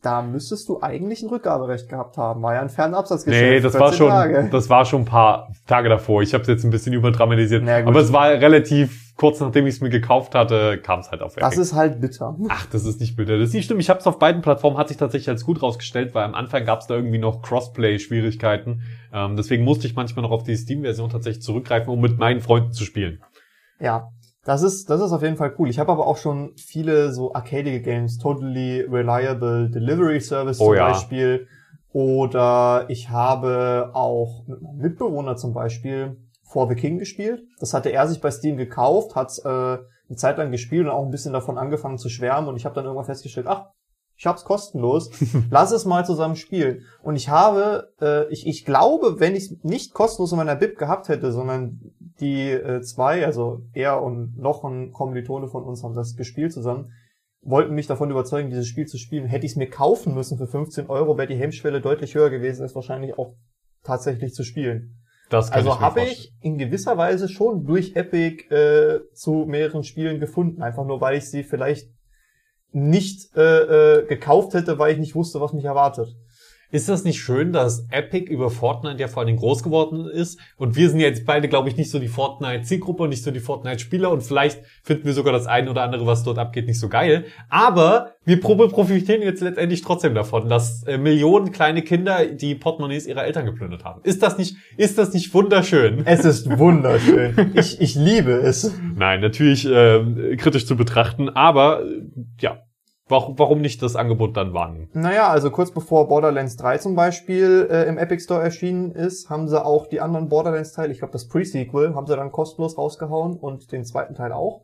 Da müsstest du eigentlich ein Rückgaberecht gehabt haben. War ja ein Fernabsatzgeschäft. nee, das war 14 schon, Tage. das war schon ein paar Tage davor. Ich habe es jetzt ein bisschen überdramatisiert. Na gut. aber es war relativ kurz nachdem ich es mir gekauft hatte, kam es halt auf Epic. Das ist halt bitter. Ach, das ist nicht bitter. Das ist nicht stimmt. Ich habe es auf beiden Plattformen, hat sich tatsächlich als gut rausgestellt, weil am Anfang gab es da irgendwie noch Crossplay-Schwierigkeiten. Ähm, deswegen musste ich manchmal noch auf die Steam-Version tatsächlich zurückgreifen, um mit meinen Freunden zu spielen. Ja, das ist, das ist auf jeden Fall cool. Ich habe aber auch schon viele so arcadige Games, Totally Reliable Delivery Service Oh zum ja. Beispiel. Oder ich habe auch mit meinem Mitbewohner zum Beispiel For the King gespielt. Das hatte er sich bei Steam gekauft, hat äh, eine Zeit lang gespielt und auch ein bisschen davon angefangen zu schwärmen. Und ich habe dann irgendwann festgestellt, ach, ich hab's kostenlos, lass es mal zusammen spielen. Und ich habe, äh, ich, ich glaube, wenn ich es nicht kostenlos in meiner Bib gehabt hätte, sondern die äh, zwei, also er und noch ein Kommilitone von uns haben das gespielt zusammen, wollten mich davon überzeugen, dieses Spiel zu spielen. Hätte ich es mir kaufen müssen für 15 Euro, wäre die Hemmschwelle deutlich höher gewesen, es wahrscheinlich auch tatsächlich zu spielen. Das kann Also ich habe ich in gewisser Weise schon durch Epic äh, zu mehreren Spielen gefunden, einfach nur weil ich sie vielleicht nicht äh, äh, gekauft hätte, weil ich nicht wusste, was mich erwartet. Ist das nicht schön, dass Epic über Fortnite ja vor allen Dingen groß geworden ist? Und wir sind jetzt beide, glaube ich, nicht so die Fortnite-Zielgruppe und nicht so die Fortnite-Spieler und vielleicht finden wir sogar das eine oder andere, was dort abgeht, nicht so geil. Aber wir profitieren jetzt letztendlich trotzdem davon, dass äh, Millionen kleine Kinder die Portemonnaies ihrer Eltern geplündert haben. Ist das nicht, ist das nicht wunderschön? Es ist wunderschön. ich, ich liebe es. Nein, natürlich äh, kritisch zu betrachten, aber äh, ja, Warum, warum nicht das Angebot dann wahrnehmen? Naja, also kurz bevor Borderlands 3 zum Beispiel äh, im Epic Store erschienen ist, haben sie auch die anderen Borderlands-Teile, ich glaube das Pre-Sequel, haben sie dann kostenlos rausgehauen und den zweiten Teil auch.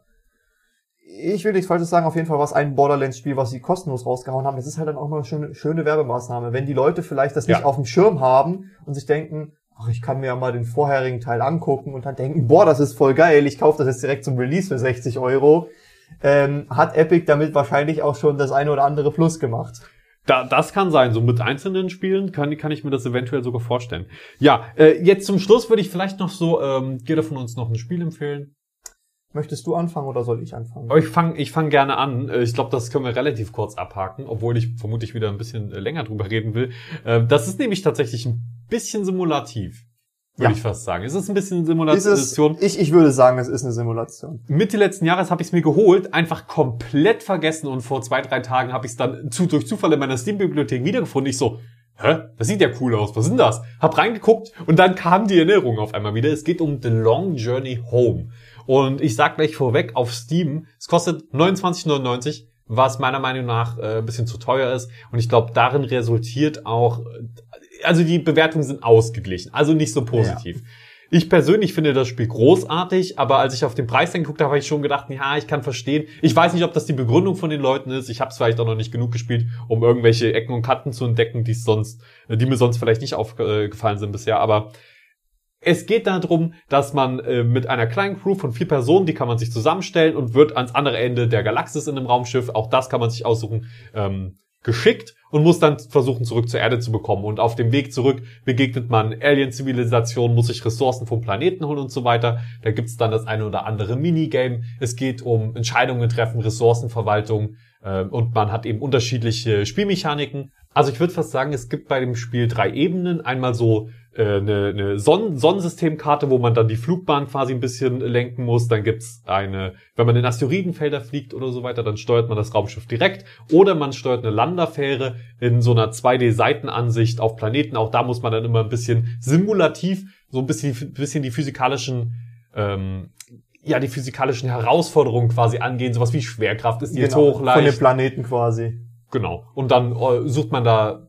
Ich will nichts Falsches sagen, auf jeden Fall war es ein Borderlands-Spiel, was sie kostenlos rausgehauen haben. Das ist halt dann auch mal eine schöne, schöne Werbemaßnahme. Wenn die Leute vielleicht das nicht ja. auf dem Schirm haben und sich denken, ach, ich kann mir ja mal den vorherigen Teil angucken und dann denken, boah, das ist voll geil, ich kaufe das jetzt direkt zum Release für 60 Euro ähm, hat Epic damit wahrscheinlich auch schon das eine oder andere Plus gemacht. Da, das kann sein. So mit einzelnen Spielen kann, kann ich mir das eventuell sogar vorstellen. Ja, äh, jetzt zum Schluss würde ich vielleicht noch so, ähm, jeder von uns noch ein Spiel empfehlen. Möchtest du anfangen oder soll ich anfangen? Ich fange ich fang gerne an. Äh, ich glaube, das können wir relativ kurz abhaken, obwohl ich vermutlich wieder ein bisschen äh, länger drüber reden will. Ähm, das ist nämlich tatsächlich ein bisschen simulativ würde ja. ich fast sagen. Es ist ein bisschen Simulation. Es, ich, ich würde sagen, es ist eine Simulation. Mitte letzten Jahres habe ich es mir geholt, einfach komplett vergessen und vor zwei, drei Tagen habe ich es dann zu, durch Zufall in meiner Steam-Bibliothek wiedergefunden. Ich so, hä, das sieht ja cool aus, was ist denn das? Hab reingeguckt und dann kam die Erinnerung auf einmal wieder. Es geht um The Long Journey Home. Und ich sag gleich vorweg, auf Steam, es kostet 29,99 was meiner Meinung nach äh, ein bisschen zu teuer ist. Und ich glaube, darin resultiert auch also die Bewertungen sind ausgeglichen, also nicht so positiv. Ja. Ich persönlich finde das Spiel großartig, aber als ich auf den Preis geguckt habe, habe ich schon gedacht, ja, ich kann verstehen. Ich weiß nicht, ob das die Begründung von den Leuten ist. Ich habe es vielleicht auch noch nicht genug gespielt, um irgendwelche Ecken und Kanten zu entdecken, die sonst, die mir sonst vielleicht nicht aufgefallen sind bisher. Aber es geht darum, dass man äh, mit einer kleinen Crew von vier Personen, die kann man sich zusammenstellen und wird ans andere Ende der Galaxis in einem Raumschiff, auch das kann man sich aussuchen, ähm, geschickt und muss dann versuchen, zurück zur Erde zu bekommen. Und auf dem Weg zurück begegnet man Alien-Zivilisationen, muss sich Ressourcen vom Planeten holen und so weiter. Da gibt's dann das eine oder andere Minigame. Es geht um Entscheidungen treffen, Ressourcenverwaltung äh, und man hat eben unterschiedliche Spielmechaniken. Also ich würde fast sagen, es gibt bei dem Spiel drei Ebenen. Einmal so eine, eine Sonnen Sonnensystemkarte, wo man dann die Flugbahn quasi ein bisschen lenken muss. Dann gibt's eine, wenn man in Asteroidenfelder fliegt oder so weiter, dann steuert man das Raumschiff direkt. Oder man steuert eine Landerfähre in so einer 2D-Seitenansicht auf Planeten. Auch da muss man dann immer ein bisschen simulativ, so ein bisschen, bisschen die physikalischen ähm, ja, die physikalischen Herausforderungen quasi angehen, sowas wie Schwerkraft ist die genau, jetzt hoch, leicht. Von den Planeten quasi. Genau. Und dann äh, sucht man da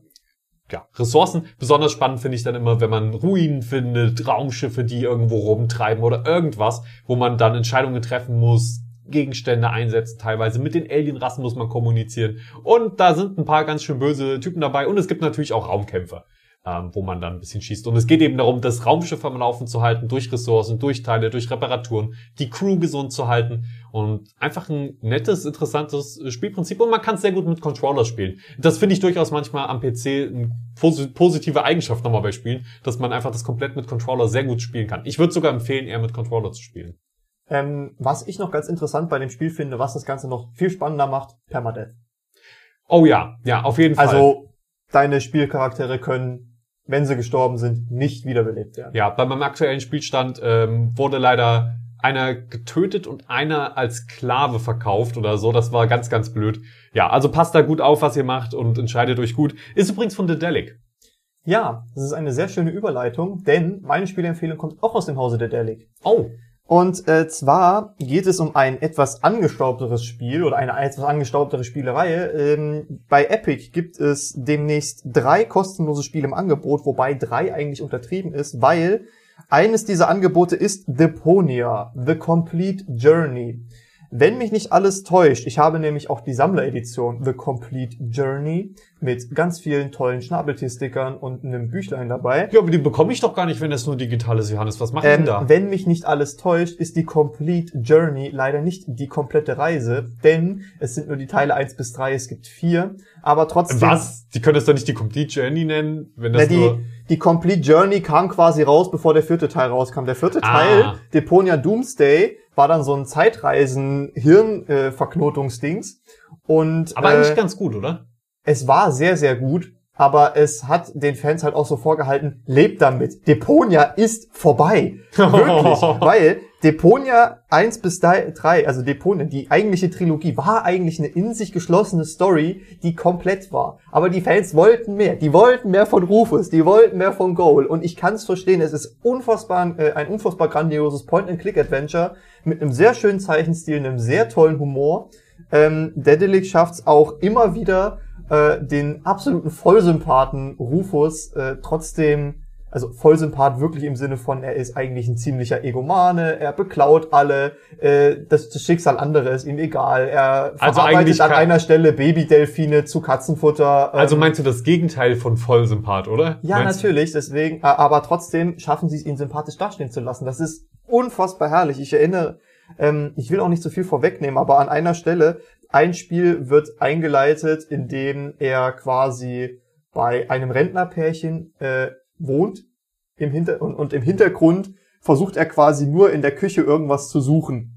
ja, Ressourcen. Besonders spannend finde ich dann immer, wenn man Ruinen findet, Raumschiffe, die irgendwo rumtreiben oder irgendwas, wo man dann Entscheidungen treffen muss, Gegenstände einsetzen teilweise. Mit den Alienrassen muss man kommunizieren. Und da sind ein paar ganz schön böse Typen dabei. Und es gibt natürlich auch Raumkämpfer ähm, wo man dann ein bisschen schießt. Und es geht eben darum, das Raumschiff am Laufen zu halten, durch Ressourcen, durch Teile, durch Reparaturen, die Crew gesund zu halten und einfach ein nettes, interessantes Spielprinzip. Und man kann es sehr gut mit Controller spielen. Das finde ich durchaus manchmal am PC eine positive Eigenschaft nochmal bei Spielen, dass man einfach das komplett mit Controller sehr gut spielen kann. Ich würde sogar empfehlen, eher mit Controller zu spielen. Ähm, was ich noch ganz interessant bei dem Spiel finde, was das Ganze noch viel spannender macht, Permadeath. Oh ja, ja, auf jeden Fall. Also deine Spielcharaktere können wenn sie gestorben sind, nicht wiederbelebt werden. Ja, bei meinem aktuellen Spielstand ähm, wurde leider einer getötet und einer als Sklave verkauft oder so. Das war ganz, ganz blöd. Ja, also passt da gut auf, was ihr macht und entscheidet euch gut. Ist übrigens von Dedelic. Ja, das ist eine sehr schöne Überleitung, denn meine Spielempfehlung kommt auch aus dem Hause Dedelic. Oh. Und äh, zwar geht es um ein etwas angestaubteres Spiel oder eine etwas angestaubtere Spielereihe. Ähm, bei Epic gibt es demnächst drei kostenlose Spiele im Angebot, wobei drei eigentlich untertrieben ist, weil eines dieser Angebote ist Deponia, The Complete Journey. Wenn mich nicht alles täuscht, ich habe nämlich auch die Sammleredition The Complete Journey mit ganz vielen tollen Schnabeltier-Stickern und einem Büchlein dabei. Ja, aber die bekomme ich doch gar nicht, wenn das nur digital ist, Johannes. Was macht ähm, denn da? Wenn mich nicht alles täuscht, ist die Complete Journey leider nicht die komplette Reise, denn es sind nur die Teile eins bis drei. es gibt vier, aber trotzdem... Was? Die können es doch nicht die Complete Journey nennen, wenn das na, die, nur... Die Complete Journey kam quasi raus, bevor der vierte Teil rauskam. Der vierte ah. Teil, Deponia Doomsday, war dann so ein Zeitreisen-Hirnverknotungsdings. Äh, und, Aber eigentlich äh, ganz gut, oder? Es war sehr, sehr gut. Aber es hat den Fans halt auch so vorgehalten, lebt damit. Deponia ist vorbei. Wirklich. Weil Deponia 1 bis 3, also Deponia, die eigentliche Trilogie, war eigentlich eine in sich geschlossene Story, die komplett war. Aber die Fans wollten mehr. Die wollten mehr von Rufus, die wollten mehr von Goal. Und ich kann es verstehen, es ist unfassbar, äh, ein unfassbar grandioses Point-and-Click-Adventure mit einem sehr schönen Zeichenstil, einem sehr tollen Humor. Ähm, Dedelic schafft es auch immer wieder, äh, den absoluten Vollsympathen Rufus äh, trotzdem, also Vollsympath wirklich im Sinne von, er ist eigentlich ein ziemlicher Egomane, er beklaut alle, äh, das, das Schicksal anderer ist ihm egal, er Also verarbeitet an einer Stelle Babydelfine zu Katzenfutter. ähm, Also meinst du das Gegenteil von Vollsympath, oder? ja, meinst natürlich, deswegen, äh, aber trotzdem schaffen sie es, ihn sympathisch dastehen zu lassen. Das ist unfassbar herrlich. Ich erinnere, ähm, ich will auch nicht zu viel vorwegnehmen, aber an einer Stelle, ein Spiel wird eingeleitet, in dem er quasi bei einem Rentnerpärchen äh, wohnt im Hinter und, und im Hintergrund versucht er quasi nur in der Küche irgendwas zu suchen.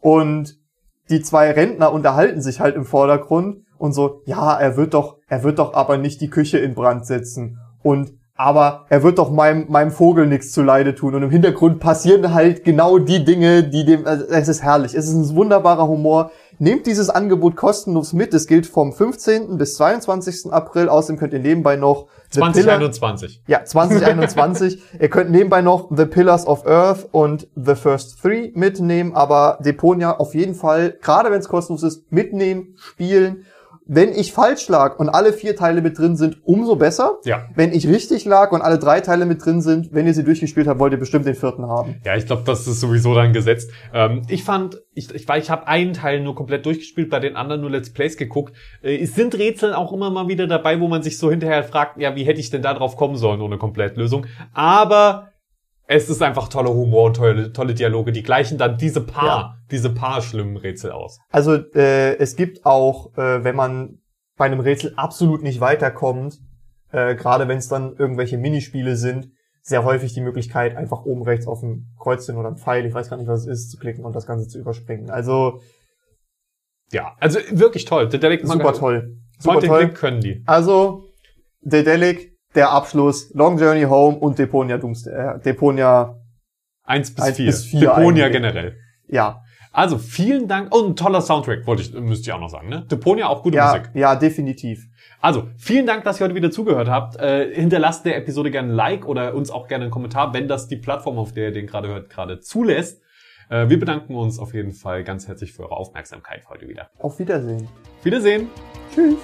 Und die zwei Rentner unterhalten sich halt im Vordergrund und so, ja, er wird doch, er wird doch aber nicht die Küche in Brand setzen. Und aber er wird doch meinem, meinem Vogel nichts zuleide tun. Und im Hintergrund passieren halt genau die Dinge, die dem, also es ist herrlich. Es ist ein wunderbarer Humor. Nehmt dieses Angebot kostenlos mit. Es gilt vom 15. bis 22. April. Außerdem könnt ihr nebenbei noch The Pillar- 2021. ja, 2021. Ihr könnt nebenbei noch The Pillars of Earth und The First Three mitnehmen, aber Deponia auf jeden Fall, gerade wenn es kostenlos ist, mitnehmen, spielen. Wenn ich falsch lag und alle vier Teile mit drin sind, umso besser. Ja. Wenn ich richtig lag und alle drei Teile mit drin sind, wenn ihr sie durchgespielt habt, wollt ihr bestimmt den vierten haben. Ja, ich glaube, das ist sowieso dann gesetzt. Ähm, ich fand, ich, ich, weil ich habe einen Teil nur komplett durchgespielt, bei den anderen nur Let's Plays geguckt. Äh, es sind Rätsel auch immer mal wieder dabei, wo man sich so hinterher fragt, ja, wie hätte ich denn da drauf kommen sollen ohne Komplettlösung? Aber es ist einfach toller Humor und tolle, tolle Dialoge. Die gleichen dann diese paar, Ja. diese paar schlimmen Rätsel aus. Also äh, es gibt auch, äh, wenn man bei einem Rätsel absolut nicht weiterkommt, äh, gerade wenn es dann irgendwelche Minispiele sind, sehr häufig die Möglichkeit, einfach oben rechts auf ein Kreuzchen oder ein Pfeil, ich weiß gar nicht, was es ist, zu klicken und das Ganze zu überspringen. Also Ja, also wirklich toll. Dedelic super toll. Super Point toll. Click können die. Also Dedelic, der Abschluss, Long Journey Home und Deponia Doomsday, äh, Deponia, Eins bis Eins vier. bis vier Deponia eigentlich. generell. ja, Also vielen Dank. Oh, ein toller Soundtrack, wollte ich, müsst ihr auch noch sagen, ne? Deponia auch gute ja, Musik. ja, definitiv. Also, vielen Dank, dass ihr heute wieder zugehört habt. Äh, hinterlasst der Episode gerne ein Like oder uns auch gerne einen Kommentar, wenn das die Plattform, auf der ihr den gerade hört, gerade zulässt. Äh, wir bedanken uns auf jeden Fall ganz herzlich für eure Aufmerksamkeit heute wieder. Auf Wiedersehen. Wiedersehen. Tschüss.